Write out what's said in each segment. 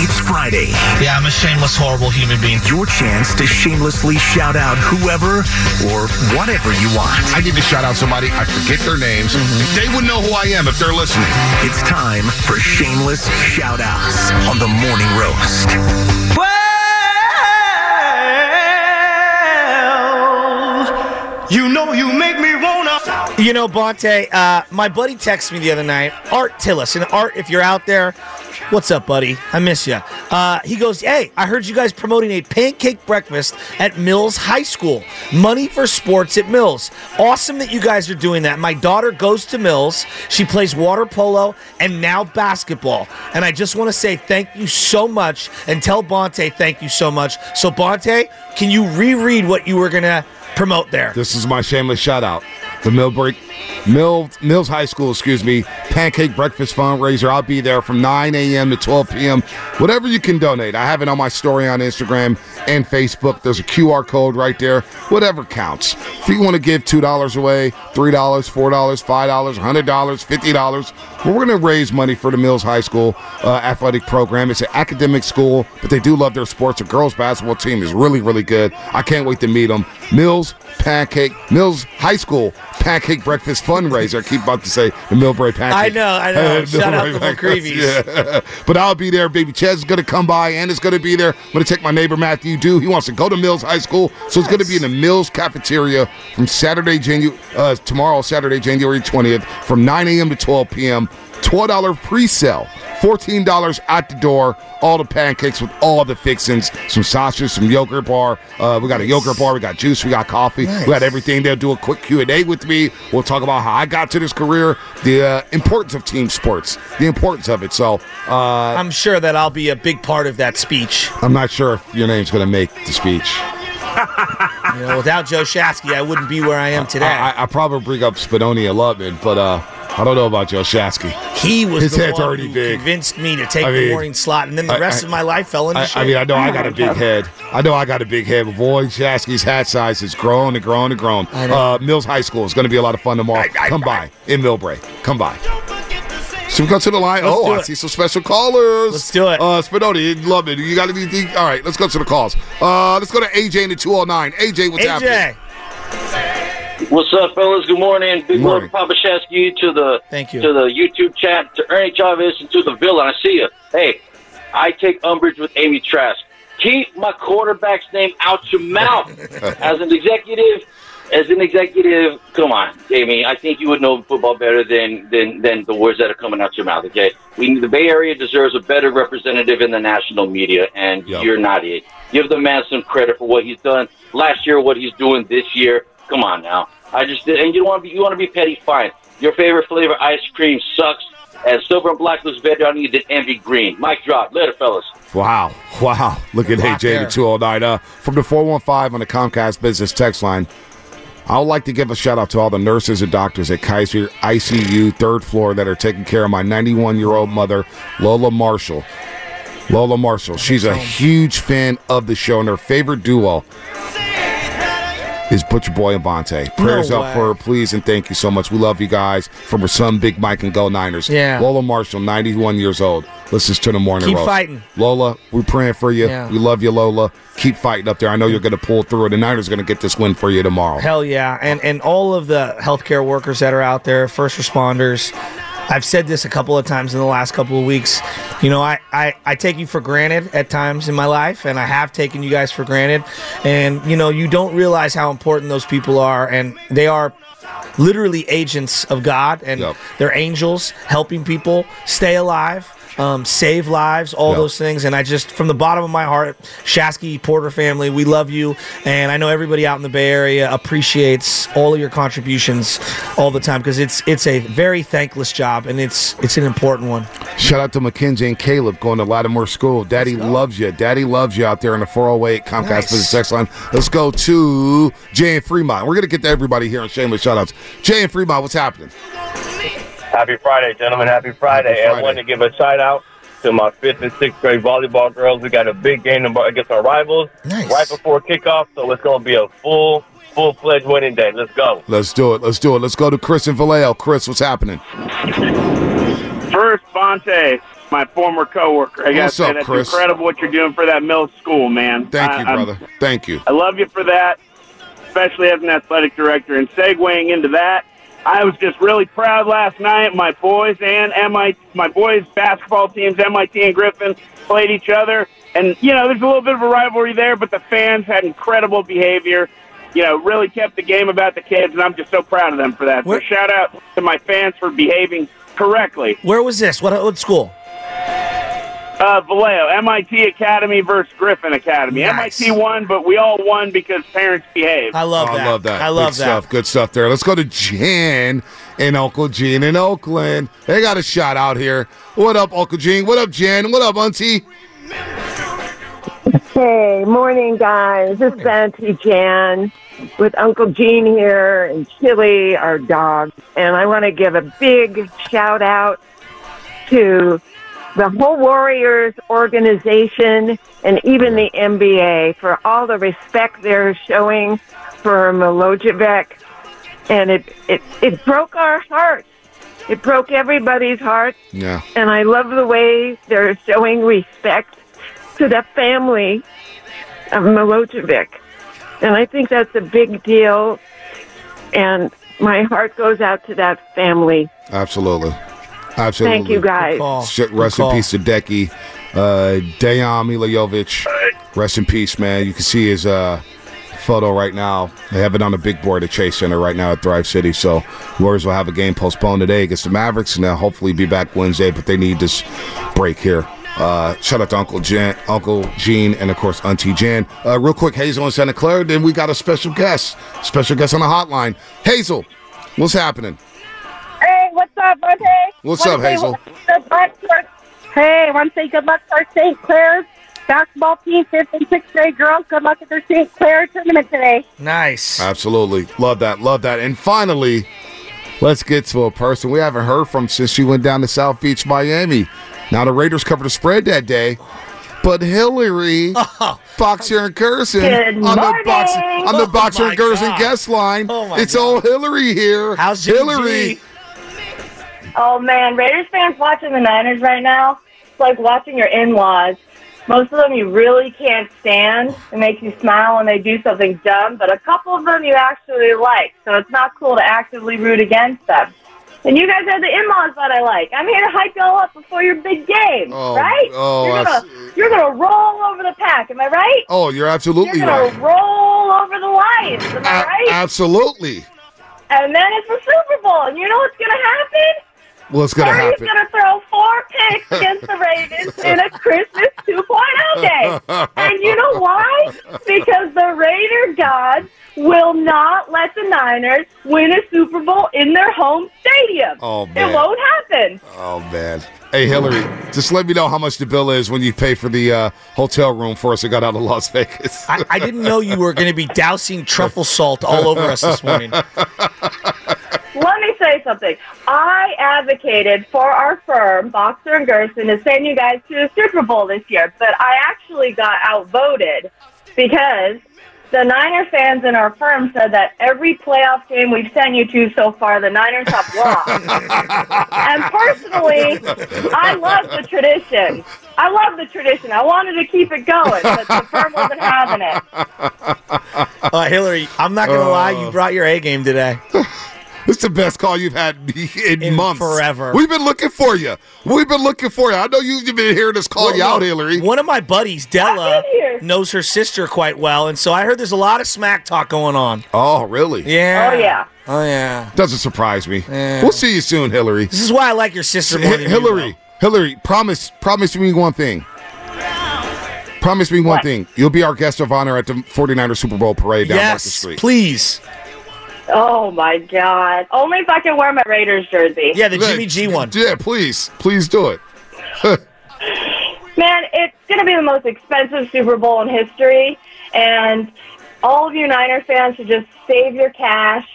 It's Friday. Yeah, I'm a shameless, horrible human being. Your chance to shamelessly shout out whoever or whatever you want. I need to shout out somebody. I forget their names. Mm-hmm. They would know who I am if they're listening. It's time for shameless shout outs on the morning roast. Well, You know, Bonta, uh, my buddy texted me the other night, Art Tillis. And Art, if you're out there, what's up, buddy? I miss you. Uh, he goes, Hey, I heard you guys promoting a pancake breakfast at Mills High School. Money for sports at Mills. Awesome that you guys are doing that. My daughter goes to Mills. She plays water polo and now basketball. And I just want to say thank you so much and tell Bonta thank you so much. So, Bonta, can you reread what you were going to promote there? This is my shameless shout out. The Millbreak Mill, Mills High School, excuse me, pancake breakfast fundraiser. I'll be there from 9 a.m. to 12 p.m. Whatever you can donate. I have it on my story on Instagram and Facebook. There's a QR code right there. Whatever counts. If you want to give $2 away, $3, $4, $5, $100, $50, well, we're going to raise money for the Mills High School uh, athletic program. It's an academic school, but they do love their sports. The girls basketball team is really, really good. I can't wait to meet them. Mills Pancake, Mills High School Pancake Breakfast fundraiser. I keep about to say the Millbrae Pancake. I know, I know. Shout out to McCreevy's. Yeah. but I'll be there. Baby Chez is going to come by and is going to be there. I'm going to take my neighbor Matthew Do. He wants to go to Mills High School, so it's going to be in the Mills cafeteria from Saturday, January, uh, tomorrow, Saturday, January 20th, from 9 a.m. to 12 p.m. $12 pre-sale. $14 at the door. All the pancakes with all the fixings. Some sausage, some yogurt bar. Uh, we got a yogurt bar. We got juice. We got coffee. Nice. We got everything. They'll do a quick Q&A with me. We'll talk about how I got to this career, the uh, importance of team sports, the importance of it. So uh, I'm sure that I'll be a big part of that speech. I'm not sure if your name's going to make the speech. You know, without Joe Shasky, I wouldn't be where I am today. I, I, I probably bring up Spinonia Lubman, but uh, I don't know about Joe Shasky. he was His the head's one already who big. convinced me to take I the morning slot, and then the I- rest I- of my life fell into I, shape. I mean, I know I got a big head. I know I got a big head, but boy, Shasky's hat size has grown and grown and grown. Uh, Mills High School is going to be a lot of fun tomorrow. Come by in Millbrae. Come by. So we go to the line. Let's oh, I it. see some special callers. Let's do it. Uh, Spinoni, love it. You got anything? All right, let's go to the calls. Uh, let's go to AJ in the 209. AJ, what's happening? What's up, fellas? Good morning. Big Morning. love, Papa Shasky, to the Thank you. to the YouTube chat, to Ernie Chavez, and to the villain. I see you. Hey, I take umbrage with Amy Trask. Keep my quarterback's name out your mouth. as an executive, as an executive, come on, Amy. I think you would know football better than than than the words that are coming out your mouth. Okay, we the Bay Area deserves a better representative in the national media, and Yep. you're not it. Give the man some credit for what he's done last year, what he's doing this year. Come on now. I just did, and you don't want to be you want to be petty. Fine. Your favorite flavor ice cream sucks. And silver and black looks better on you than envy green. Mic drop. Later, fellas. Wow. Wow. Look at AJ in there. the 209. Uh, from the 415 on the Comcast Business text line. I would like to give a shout out to all the nurses and doctors at Kaiser ICU third floor that are taking care of my 91 year old mother, Lola Marshall. Lola Marshall. She's a huge fan of the show, and her favorite duo is Butcher Boy and Bonta. Prayers No up for her, please, and thank you so much. We love you guys. From her son, Big Mike, and Go Niners. Yeah. Lola Marshall, 91 years old. Listens to the morning Keep roast. fighting. Lola, we're praying for you. Yeah. We love you, Lola. Keep fighting up there. I know you're going to pull through it. The Niners are going to get this win for you tomorrow. Hell yeah. And and all of the healthcare workers that are out there, first responders, I've said this a couple of times in the last couple of weeks. You know, I, I, I take you for granted at times in my life, and I have taken you guys for granted. And, you know, you don't realize how important those people are, and they are literally agents of God, and they're angels helping people stay alive. Um, save lives, all Yep. those things, and I just, from the bottom of my heart, Shasky Porter family, we love you, and I know everybody out in the Bay Area appreciates all of your contributions all the time because it's it's a very thankless job and it's it's an important one. Shout out to Mackenzie and Caleb going to Lattimore School. Daddy loves you. Daddy loves you out there in the 408 Comcast Nice. Business Text line. Let's go to Jay and Fremont. We're going to get to everybody here on Shameless Shoutouts. Jay and Fremont, what's happening? Happy Friday, gentlemen. Happy Friday. Happy And I Friday. want to give a shout out to my fifth and sixth grade volleyball girls. We got a big game against our rivals right before kickoff, so it's going to be a full, full fledged winning day. Let's go. Let's do it. Let's do it. Let's go to Chris and Vallejo. Chris, what's happening? First, Bonta, my former coworker. I got to What's say up, that's Chris? incredible what you're doing for that middle school, man. Thank I- you, I'm- brother. Thank you. I love you for that, especially as an athletic director. And segueing into that, I was just really proud last night. My boys and MIT, my boys basketball teams, MIT and Griffin, played each other. And, you know, there's a little bit of a rivalry there, but the fans had incredible behavior. You know, really kept the game about the kids, and I'm just so proud of them for that. So shout out to my fans for behaving correctly. Where was this? What what school? Uh, Vallejo, MIT Academy versus Griffin Academy. Nice. MIT won, but we all won because parents behaved. I love Oh, I love that. I love Good that. stuff. Good stuff there. Let's go to Jan and Uncle Gene in Oakland. They got a shout out here. What up, Uncle Gene? What up, Jan? What up, Auntie? Hey, morning, guys. It's Auntie Jan with Uncle Gene here and Chili, our dog. And I want to give a big shout out to the whole Warriors organization and even the NBA for all the respect they're showing for Milojevic. And it, it, it broke our hearts. It broke everybody's hearts. Yeah. And I love the way they're showing respect to the family of Milojevic. And I think that's a big deal. And my heart goes out to that family. Absolutely. Absolutely. Thank you, guys. Good Rest Good in call. peace to Deki. Uh, Dejan Milojevic. Rest in peace, man. You can see his uh, photo right now. They have it on the big board at Chase Center right now at Thrive City. So Warriors will have a game postponed today against the Mavericks, and they'll hopefully be back Wednesday. But they need this break here. Uh, shout out to Uncle Jan, Uncle Gene, and of course Auntie Jan. Uh, real quick, Hazel in Santa Clara. Then we got a special guest, special guest on the hotline. Hazel, what's happening? What's up, Hazel? Good luck for, hey, I want to say good luck for St. Clair's basketball team, fifth and sixth grade girls. Good luck at their St. Clair tournament today. Nice. Absolutely. Love that. Love that. And finally, let's get to a person we haven't heard from since she went down to South Beach, Miami. Now, the Raiders covered the spread that day, but Hillary, oh. Boxer and Gerson, Good on the, boxer, morning. on the Oh, Boxer my and Gerson God. guest line, Oh, my it's all Hillary here. How's Hillary? Oh man, Raiders fans watching the Niners right now, it's like watching your in-laws. Most of them you really can't stand. It makes you smile when they do something dumb, but a couple of them you actually like. So it's not cool to actively root against them. And you guys are the in-laws that I like. I'm here to hype y'all up before your big game, Oh, right? oh, you're gonna you're gonna roll over the pack. Am I right? Oh, you're absolutely right. You're gonna right. roll over the Lions. Am I right? Absolutely. And then it's the Super Bowl, and you know what's gonna happen? What's going to Purdy's happen? going to throw four picks against the Ravens in a Christmas 2.0 day. And you know why? Because the Raider gods will not let the Niners win a Super Bowl in their home stadium. Oh, man. It won't happen. Oh, man. Hey, Hillary, just let me know how much the bill is when you pay for the uh, hotel room for us that got out of Las Vegas. I, I didn't know you were going to be dousing truffle salt all over us this morning. Let me say something. I advocated for our firm, Boxer and Gerson, to send you guys to the Super Bowl this year, but I actually got outvoted because the Niner fans in our firm said that every playoff game we've sent you to so far, the Niners have lost. and personally, I love the tradition. I love the tradition. I wanted to keep it going, but the firm wasn't having it. Uh, Hillary, I'm not going to lie, Uh. you brought your A game today. It's the best call you've had in, In months. forever. We've been looking for you. We've been looking for you. I know you've been hearing us call Well, you out, Hillary. One of my buddies, Della, knows her sister quite well, and so I heard there's a lot of smack talk going on. Oh, really? Yeah. Oh, yeah. Oh yeah. Doesn't surprise me. Yeah. We'll see you soon, Hillary. This is why I like your sister more Hi- than you, Hillary, Hillary, promise, promise me one thing. Promise me one What? thing. You'll be our guest of honor at the 49ers Super Bowl parade down Market Yes, Street. please. Oh my God! Only if I can wear my Raiders jersey. Yeah, the Jimmy G one. Yeah, please, please do it. Man, it's going to be the most expensive Super Bowl in history, and all of you Niner fans should just save your cash.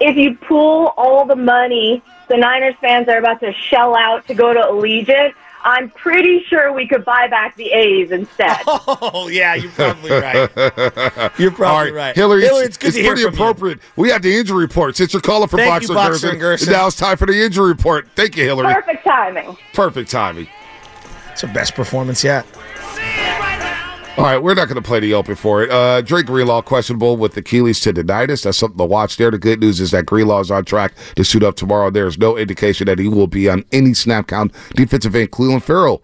If you pool all the money the Niners fans are about to shell out to go to Allegiant, I'm pretty sure we could buy back the A's instead. Oh yeah, you're probably right. You're probably All right, right. Hillary, Hillary, it's, it's good to hear pretty from you. appropriate. We have the injury report. Since you're calling for Thank you, Boxer, Boxer Gerson, and Gerson. now it's time for the injury report. Thank you, Hillary. Perfect timing. Perfect timing. It's her best performance yet. All right, we're not going to play the open for it. Uh, Dre Greenlaw questionable with Achilles tendonitis. That's something to watch there. The good news is that Greenlaw is on track to suit up tomorrow. There's no indication that he will be on any snap count. Defensive end Clelin Ferrell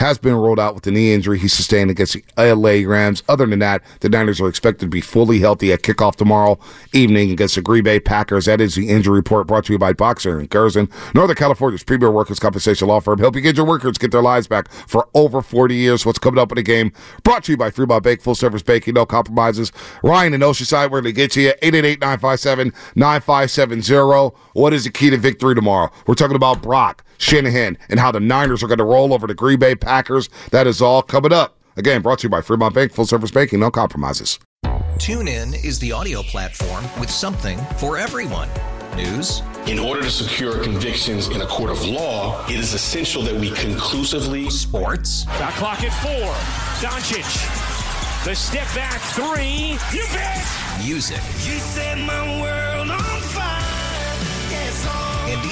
has been ruled out with the knee injury he sustained against the LA Rams. Other than that, the Niners are expected to be fully healthy at kickoff tomorrow evening against the Green Bay Packers. That is the injury report brought to you by Boxer and Gerson, Northern California's premier workers' compensation law firm. Help you get your workers get their lives back for over 40 years. What's coming up in the game? Brought to you by Fremont Bank, full service baking, no compromises. Ryan in Oceanside, going to get to you. 888-957-9570. What is the key to victory tomorrow? We're talking about Brock, Shanahan, and how the Niners are going to roll over the Green Bay Packers. That is all coming up. Again, brought to you by Fremont Bank, full service banking, no compromises. TuneIn is the audio platform with something for everyone. News, In order to secure convictions in a court of law, it is essential that we conclusively. sports, Shot clock at four. Doncic. The step back three. You bet. music, You set my